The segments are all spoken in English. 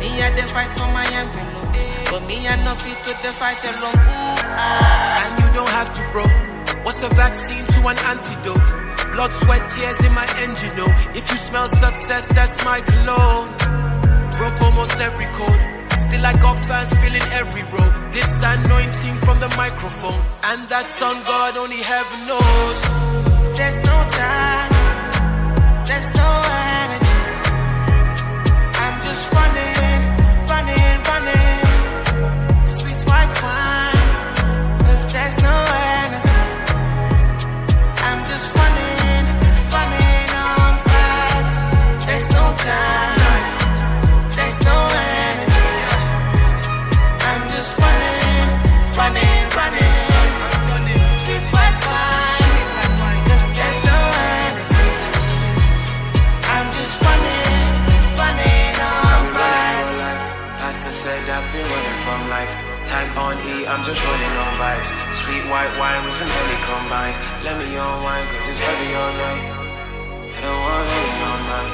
Me, I dey fight for my envelope. But me, I no fit to the fight alone. Ooh, ah. And you don't have to, bro. What's a vaccine to an antidote? Blood, sweat, tears in my engine, no. If you smell success, that's my cologne. Broke almost every code. Still I got fans filling every row. This anointing from the microphone. And that's on God, only heaven knows. There's no time. Tank on E, I'm just running on vibes. Sweet white wine with some Henny combined. Let me on wine, cause it's heavy all night. I don't want any all night.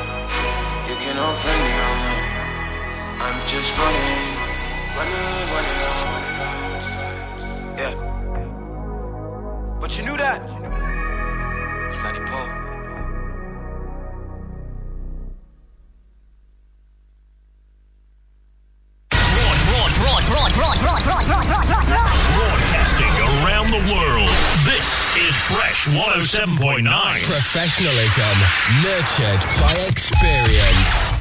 You can offend me all night. I'm just running, running, running on vibes. Yeah. But you knew that? It's like. Fresh 107.9. Professionalism nurtured by experience.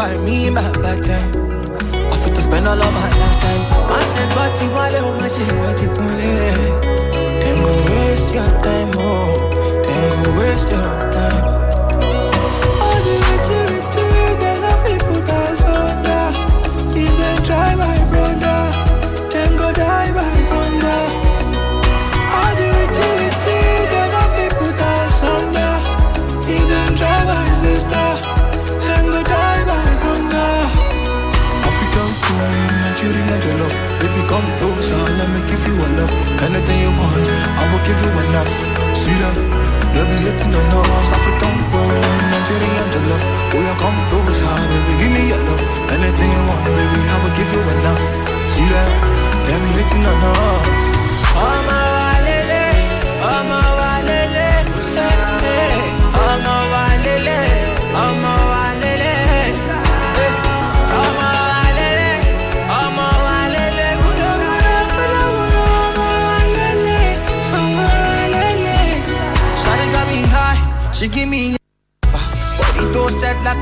Buy me my back time. I fit to spend all of my last time. I say, got the wallet, oh, my shit, what you eh? Then go waste your time, oh. Then go waste your Anything you want, I will give you enough. Sweet up, no be hating on us.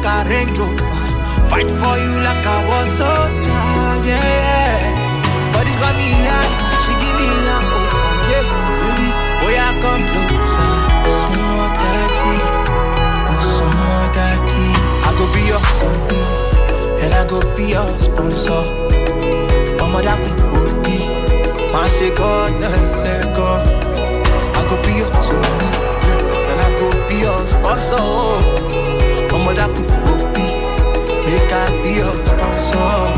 A Range Rover. Fight for you like I was soldier, yeah, yeah. Body got me high, she give me a over, yeah, baby. Boy, I come closer, some more daddy, some more daddy. I go be your zombie, and I go be your sponsor. Mama, that could be, man, say God, let, let go. I go be your zombie, and I go be your sponsor happy, happy. Make it be your sponsor.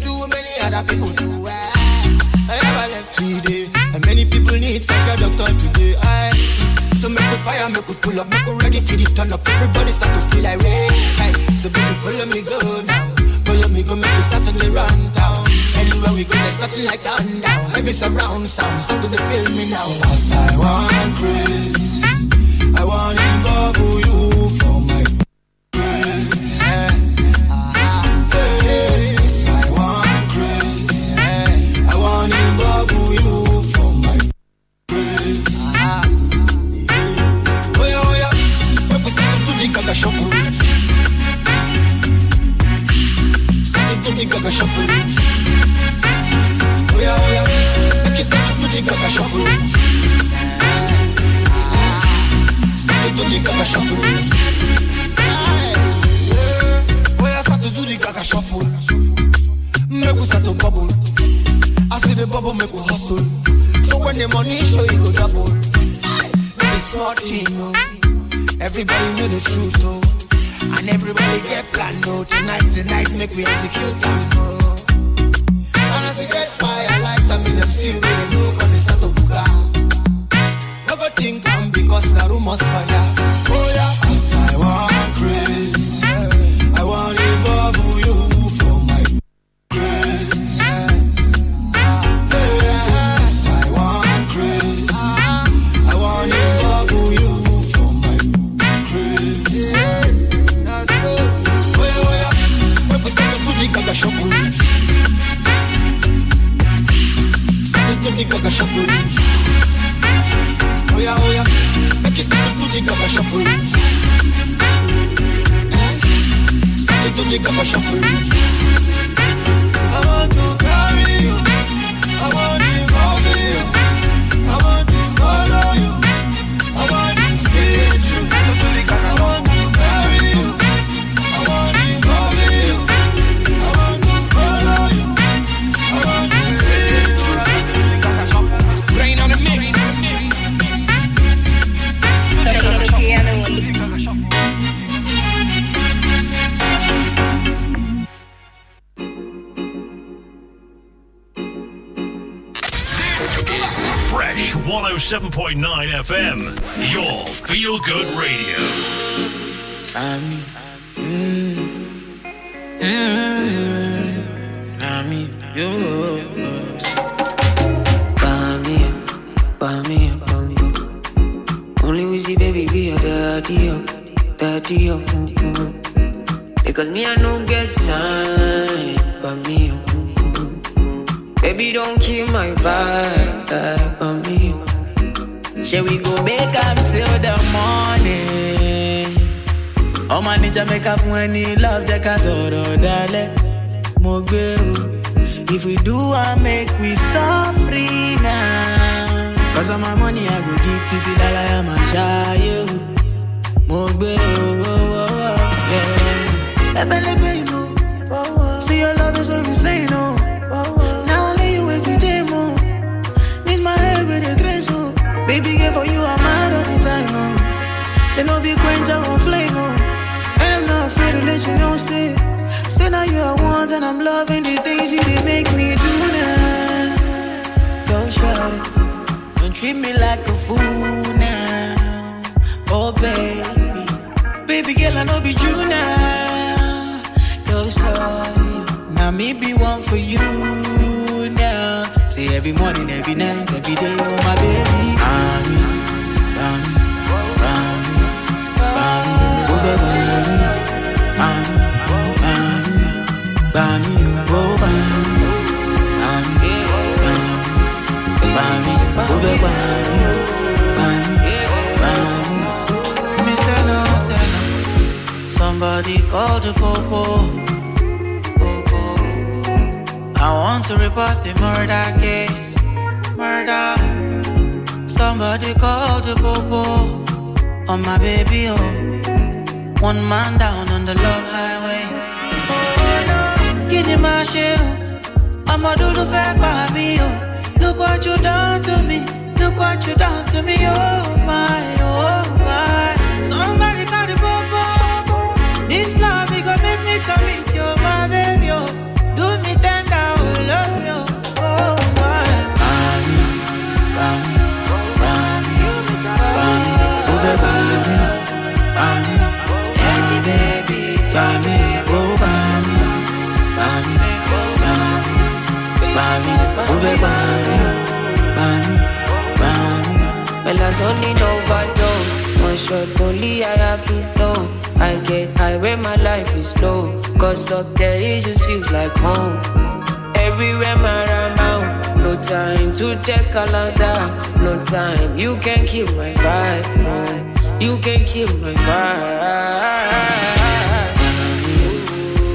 Do many other people do. Eh? I, I have a left me day, and many people need psych doctor today. I, so make we fire, make we pull up, make we ready for the turn up. Everybody start to feel like rain. Aye, so baby, follow me go now. Follow me go, make we start to the run down. Anywhere we go, there's nothing like down down. Heavy surround sound, start to feel me now. As I want 107.9 FM, your feel good radio. Mami, mm, mm, mami, yo. Mami, mami, mami. Only see baby be your daddy, oh, daddy, oh. mm, mm. Because me I no get time, mm. baby don't kill my vibe, oh. Shall we go make am till the morning? ọmọ níjà mẹ́ka fún ẹni love jẹ́ ká sọ̀rọ̀ dalẹ̀ mo gbé if we do am make we suffer now. cause of my money i go give títí lálàyé máa ṣááyé o. mo gbé o. yeah. see your love is so insane o. now only you if you dey move. Miss my head with a grace, oh. Baby, girl, for you, I'm mad all the time, oh. They know if you quench, won't flame, oh. And I'm not afraid to let you know, say. Say now you are one, and I'm loving the things you did make me do now. Go shut it. Don't treat me like a fool now. Oh, baby. Baby, girl, I know be you now. Go shorty. Now me be one for you now. Say every morning, every night, every day, oh my baby. Mommy, On my baby, oh. One man down on the love highway. Kini ma ṣe o? Ọmọ dúdú fẹ́ pa mí o. Look what you done to me. Look what you done to me. Oh my, oh to. No time. You can't keep my vibe. No. You can't keep my vibe.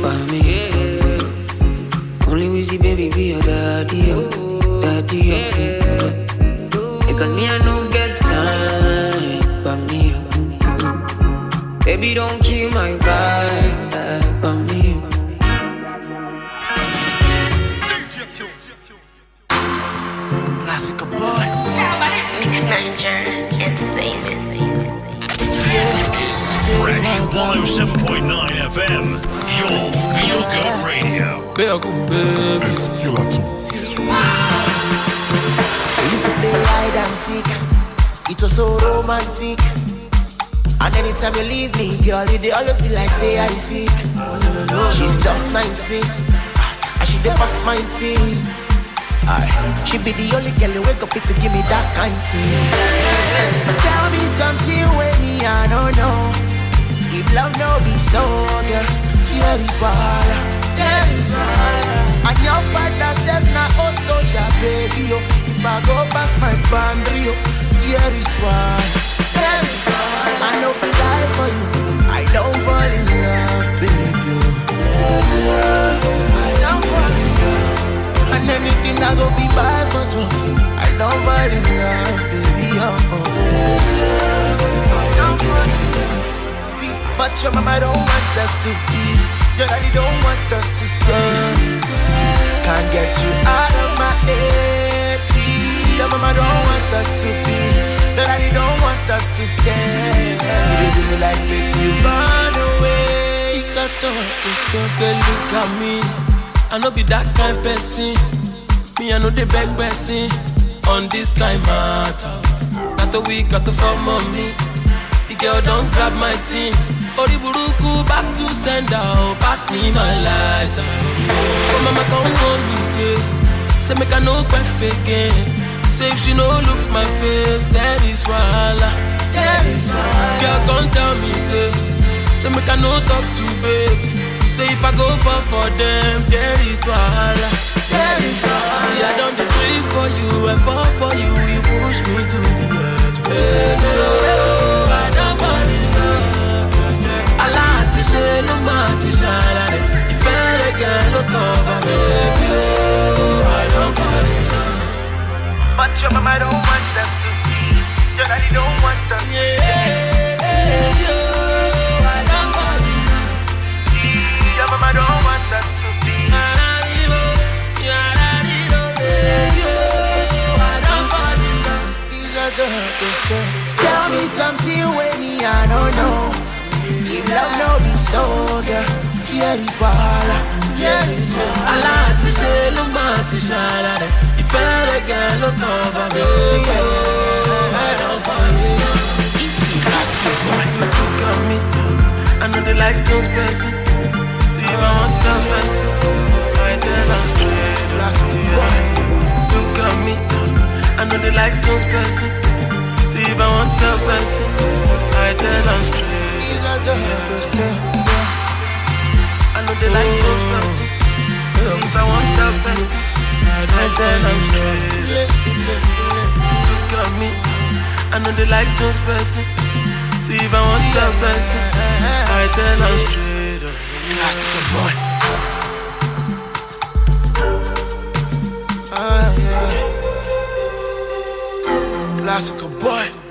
Bami, yeah. Only Wizzy baby be your daddy, oh, daddy, oh. Because me I no get time, Bami, oh. Baby don't kill my vibe, Bami, oh. Classic boy. Mix Niger Entertainment. This is Fresh 107.9 FM, your feel good radio. Bego, baby. We used to play hide and seek. It was so romantic. And anytime you leave me, girl, it they always be like, say I sick. She's just 19. Ah, and she dey pass my team. Aye. She be the only girl who wake up to give me that kind thing. Tell me something with me, I don't know. If love no be so, girl, tear is swallow. Tear is swallow. And your father said na old oh, soldier, baby, oh. If I go past my boundary, oh, tear is swallow. Tear is swallow. I know to die for you. I don't fall but your mama don't want us to be. Your daddy don't want us to stay. Can't get you out of my head. See, your mama don't want us to be. Your daddy don't want us to stay. You do me like make you run away. Sister talk, sister say look at me. I no be that kind person. Me I know the beg person on this kind matter. Got a week, got to form on me. The girl don't grab my team. Ori buruku back to sender, oh, pass me my lighter. Oh. oh, mama come home, me say, say make I no perfect again. Say if she no look my face, that is wala. That is wala. Girl come tell me say, say make I no talk to babes. Say if I go for for them, there is wala. There is wala. See I done the dream for you and fall for you, you push me to the edge. Baby, aláàtí ṣe ló máa ti ṣàlàyé ìfẹ́ rẹ̀ gẹ̀ ló kọ́ bá bẹ́ẹ̀bí o I don't mama don't want to be. Your daddy don't want yo, I don't in love. Your mama don't want to be. Oh. Tell me something with me, I don't know. Love no be so, girl, tear is swallow. Is swallow. aláàtí ṣe ló máa ti ṣàlàyé ìfẹ́ rẹ̀ gẹ̀ ló kọ́ bá o I know they like those person. See if I want that person, I tell them straight. Look at me, I know they like those person. See if I want that person, I tell them straight. These are the questions. I know they like those person. See if I want that person, I tell them straight. Look at me, I know they like those person. See if I want that I tell them straight. Ah, yeah. Classical boy.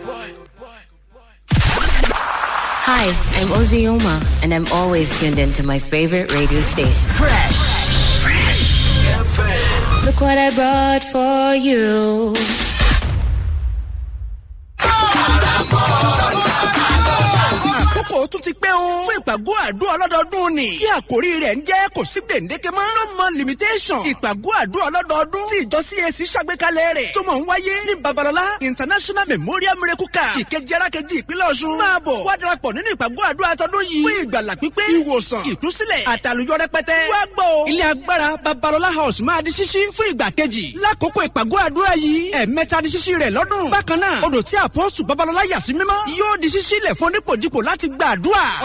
Hi, I'm Ozzy Uma, and I'm always tuned into my favorite radio station. Fresh. Fresh. Fresh. Look what I brought for you. Ni. tí àkórí rẹ̀ ń jẹ́ kò sí gbèǹdéke mọ́. no more limitation. ìpàgọ́ àdúrà ọlọ́dọọdún. tí ìjọ CAC ṣàgbékalẹ̀ rẹ̀. tó mọ̀ ń wáyé ní babalọla international memorial miracle car. ìkejì arákejì ìpínlẹ̀ ọ̀ṣun. máa bọ̀ wá darapọ̀ nínú ìpàgọ́ àdúrà tọdún yìí. fún ìgbàlà pípé ìwòsàn ìtúsílẹ̀ àtàlùyọ rẹpẹtẹ. wá gbọ́ ilé agbára babalọla house máa di ṣíṣí fún ìgbà kejì. lákòókò ìpàgọ́ àdúrà yìí ẹ̀ẹ̀mẹta di ṣíṣí rẹ̀ lọ́dún. bákan náà odò tí àpọ́sù babalọla yà sí mímọ́ yóò di ṣíṣí lẹ̀ fún onípòdípò láti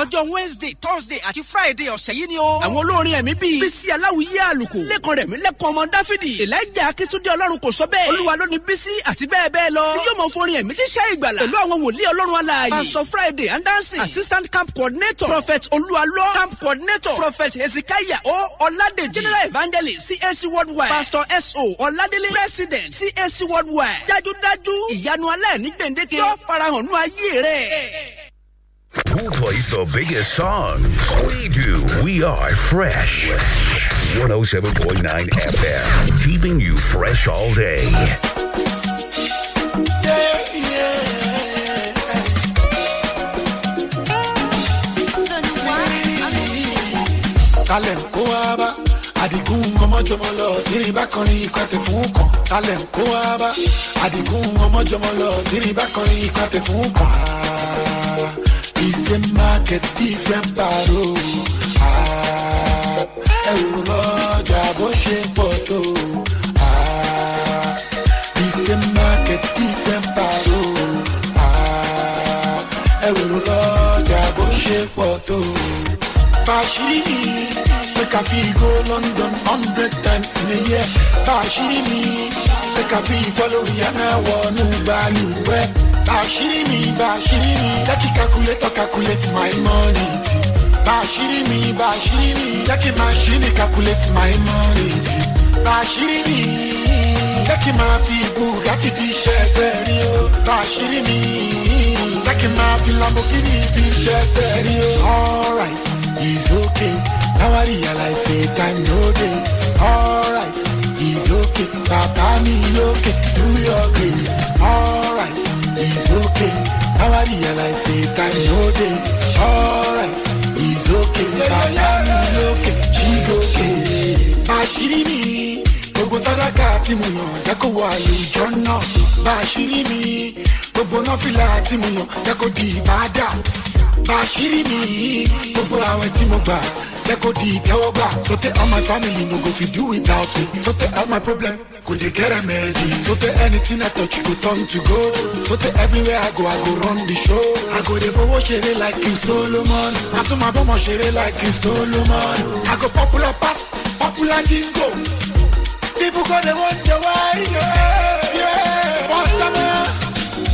ọjọ́ wednesday thursday àti friday ọ̀sẹ̀ yìí ni o. àwọn olórin ẹ̀mí bíi bísí aláwìyé àlùkò lẹ́kàn rẹ̀ mí lẹ́kàn ọmọ dáfídì elijah akitunde ọlọ́run kò sọ bẹ́ẹ̀. olúwa ló ní bísí àti bẹ́ẹ̀ bẹ́ẹ̀ lọ. ni yóò mọ forin ẹ̀mí jíṣẹ́ ìgbàlà. Pẹ̀lú àwọn wòlíì ọlọ́run alààyè. pastor friday andansi assistant camp coordinator. Prophet olúwalọ camp coordinator. Prophet hezekiah o. Ọládèjì general evangelist. Cac worldwide. Pastor so ọládélé president. Cac worldwide. dájúdájú. Ìyanu alẹ́ ní gbèǹdéke yóò farahàn ní ayé rẹ̀. Who plays the biggest songs? We do. We are Fresh. 107.9 FM. Keeping you fresh all day. talẹ̀ ń kó wá bá àdìgún ọmọjọmọ lọ tírí bá kan ní ìkàtẹ̀ fún kan talẹ̀ ń kó wá bá àdìgún ọmọjọmọ lọ tírí. Ìṣe market different paro ẹ̀rù lọ́jà bó ṣe pọ̀ tó. ìṣe market different paro ẹ̀rù lọ́jà bó ṣe pọ̀ tó. Bashiri me, make a fee go London hundred times in a year. Bashiri me, make a fee follow Rihanna Bali where. Bashiri me, Bashiri me, like it calculate or calculate my money. Bashiri me, Bashiri me, like a machine calculate my money. Bashiri me, like a mafia Bugatti fish serio. Bashiri me, like a mafia Lamborghini fish serio. Alright. It's okay. Now I realize say time no day. Alright, it's okay. Papa me okay. Do your grace. Alright, it's okay. Now I realize say time no day. Alright, it's okay. Papa me okay. She okay. Bashiri mi. Gbogbo sádàkà tí mo yàn jẹ́ kó wọ àlùjọ náà. Bashiri mi. Gbogbo nọ́fìlà tí mo yàn jẹ́ di ìbádà. Bashiri mi. Gbogbo àwẹ̀ tí mo gbà jẹ́ kó di ìtẹ́wọ́gbà. So tell all my family no go fit do without me. Tell all my problem go dey get remedy. Tell anything I touch go turn to gold. Tell everywhere I go I go run the show. I go dey fowó ṣeré like King Solomon. I tún máa bọ́mọ ṣeré like King Solomon. I go popular pass popular jingo. People go dey wonder why. Yeah, yeah. The man?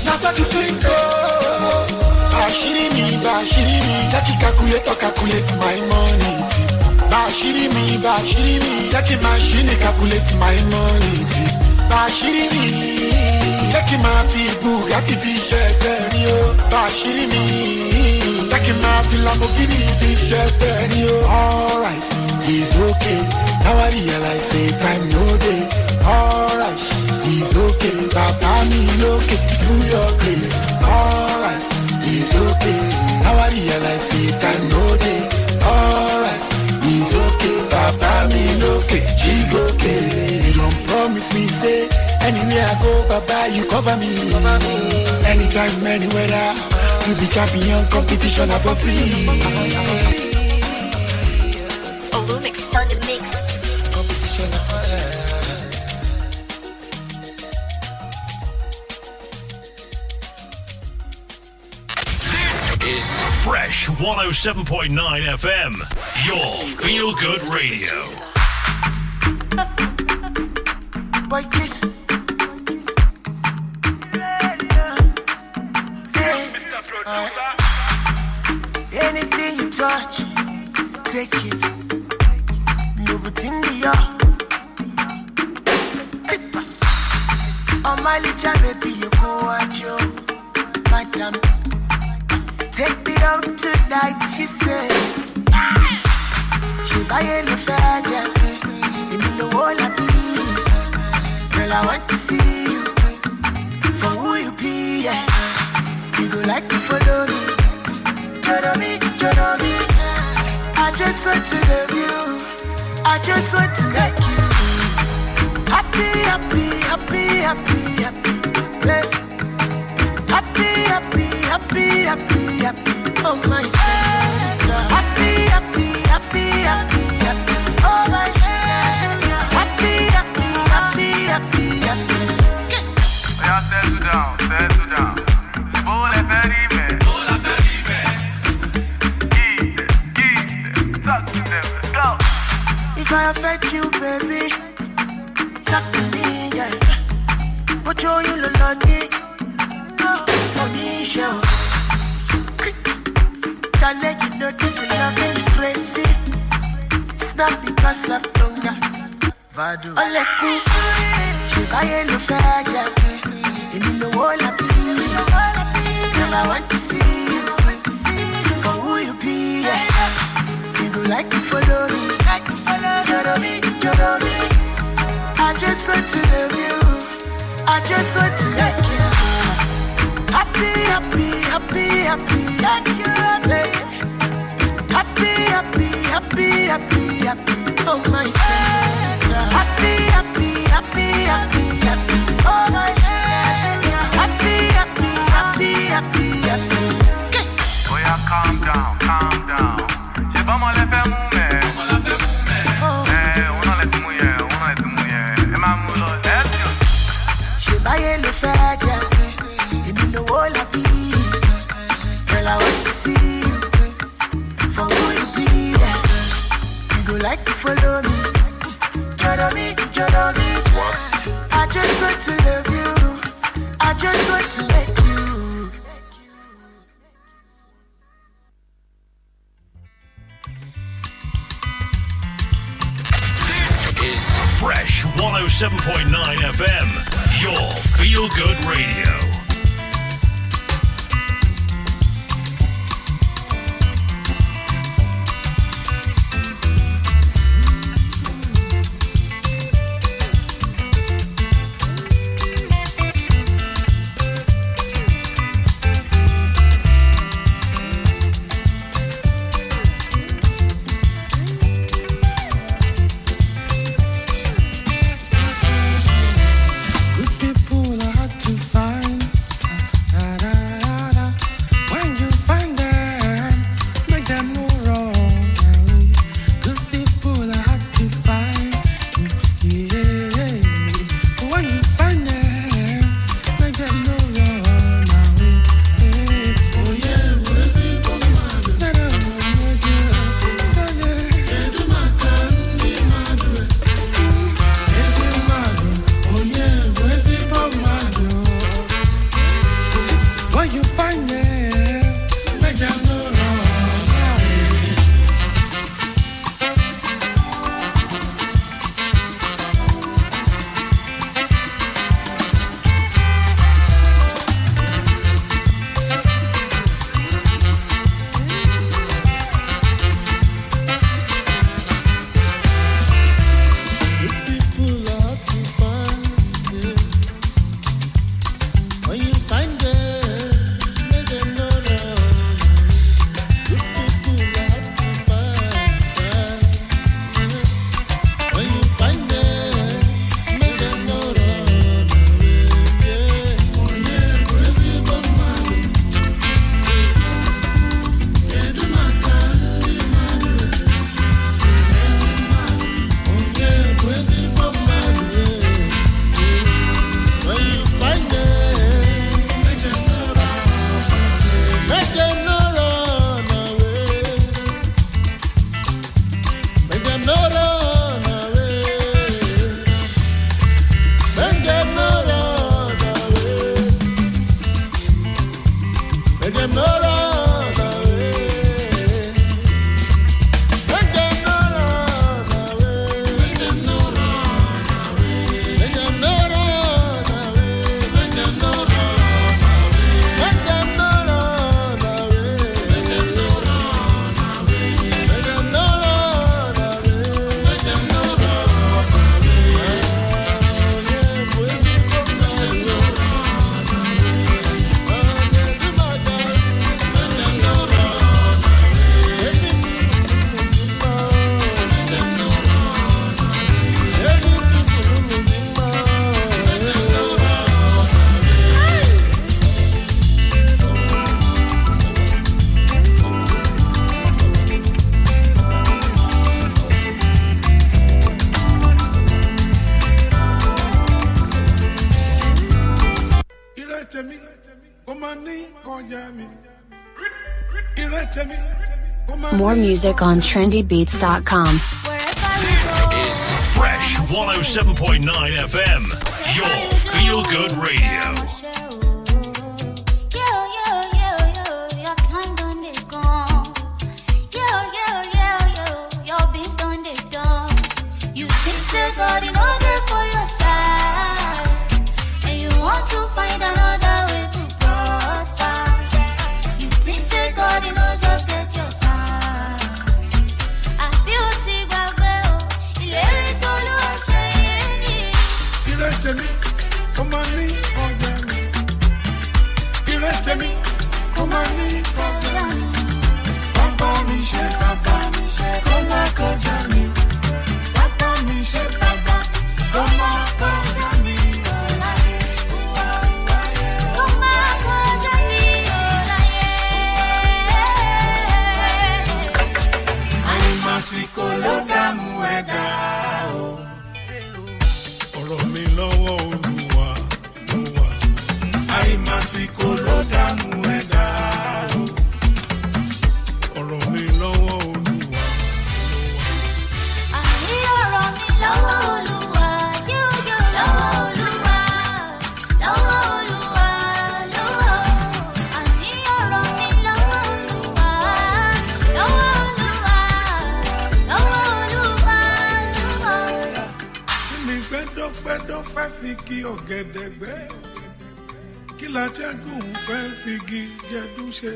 Na so you think oh. Bashiri mi, bashiri mi, jẹ́ kí calculator calculate my money. Bashiri mi, bashiri mi, jẹ́ kí machine calculate my money. Bashiri mi, jẹ́ kí máa fi Bugatti fi ṣẹ̀ṣẹ̀ rí o. Bashiri mi, jẹ́ kí máa fi Lamborghini fi ṣẹ̀ṣẹ̀ rí o. Alright, it's okay, now I realize say time no anywhere I go, Baba you cover me. Cover me. Anytime, anywhere, you be champion competition are for free. Olumix on the mix. Competition uh, are for Is Fresh 107.9 FM, your feel good radio. You touch take it. No but in the ya. On my little baby, you go at you, madam. Take me out tonight, she said. She buy a little fair in the whole of me. Girl, I want to see you for who you be. Yeah. You go like to follow me, follow me, follow me. I just want to love you. I just want to make you happy, happy, happy, happy, happy. Bless. Happy, happy, happy, happy, happy. Oh my. Happy, happy, happy, happy, happy. affect you, baby. Talk to me, yeah. But yo, you look like me. No, I'm sure. Challenge, you know this is loving it's crazy. It's not because of tongue. Vado. Oleku. Shibaye lo fẹ́ jẹ́ kí. Èmi lówó làbí. Never want to love me, you know me. I just want to love you. I just want to like you. Happy, happy, happy, happy, like you love. Happy, happy, happy, happy, happy, oh my soul. music on trendybeats.com. This is Fresh 107.9 FM, your feel good radio. figi ọ̀gẹ̀dẹ̀gbẹ́ kí látẹ́gùn fẹ́ figi jẹdú ṣe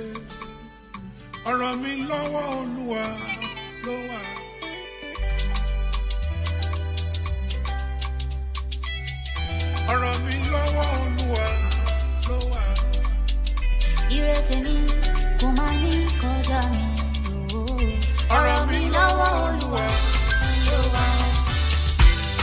ọ̀rọ̀ mi lọ́wọ́ olúwa ló wà. ọ̀rọ̀ mi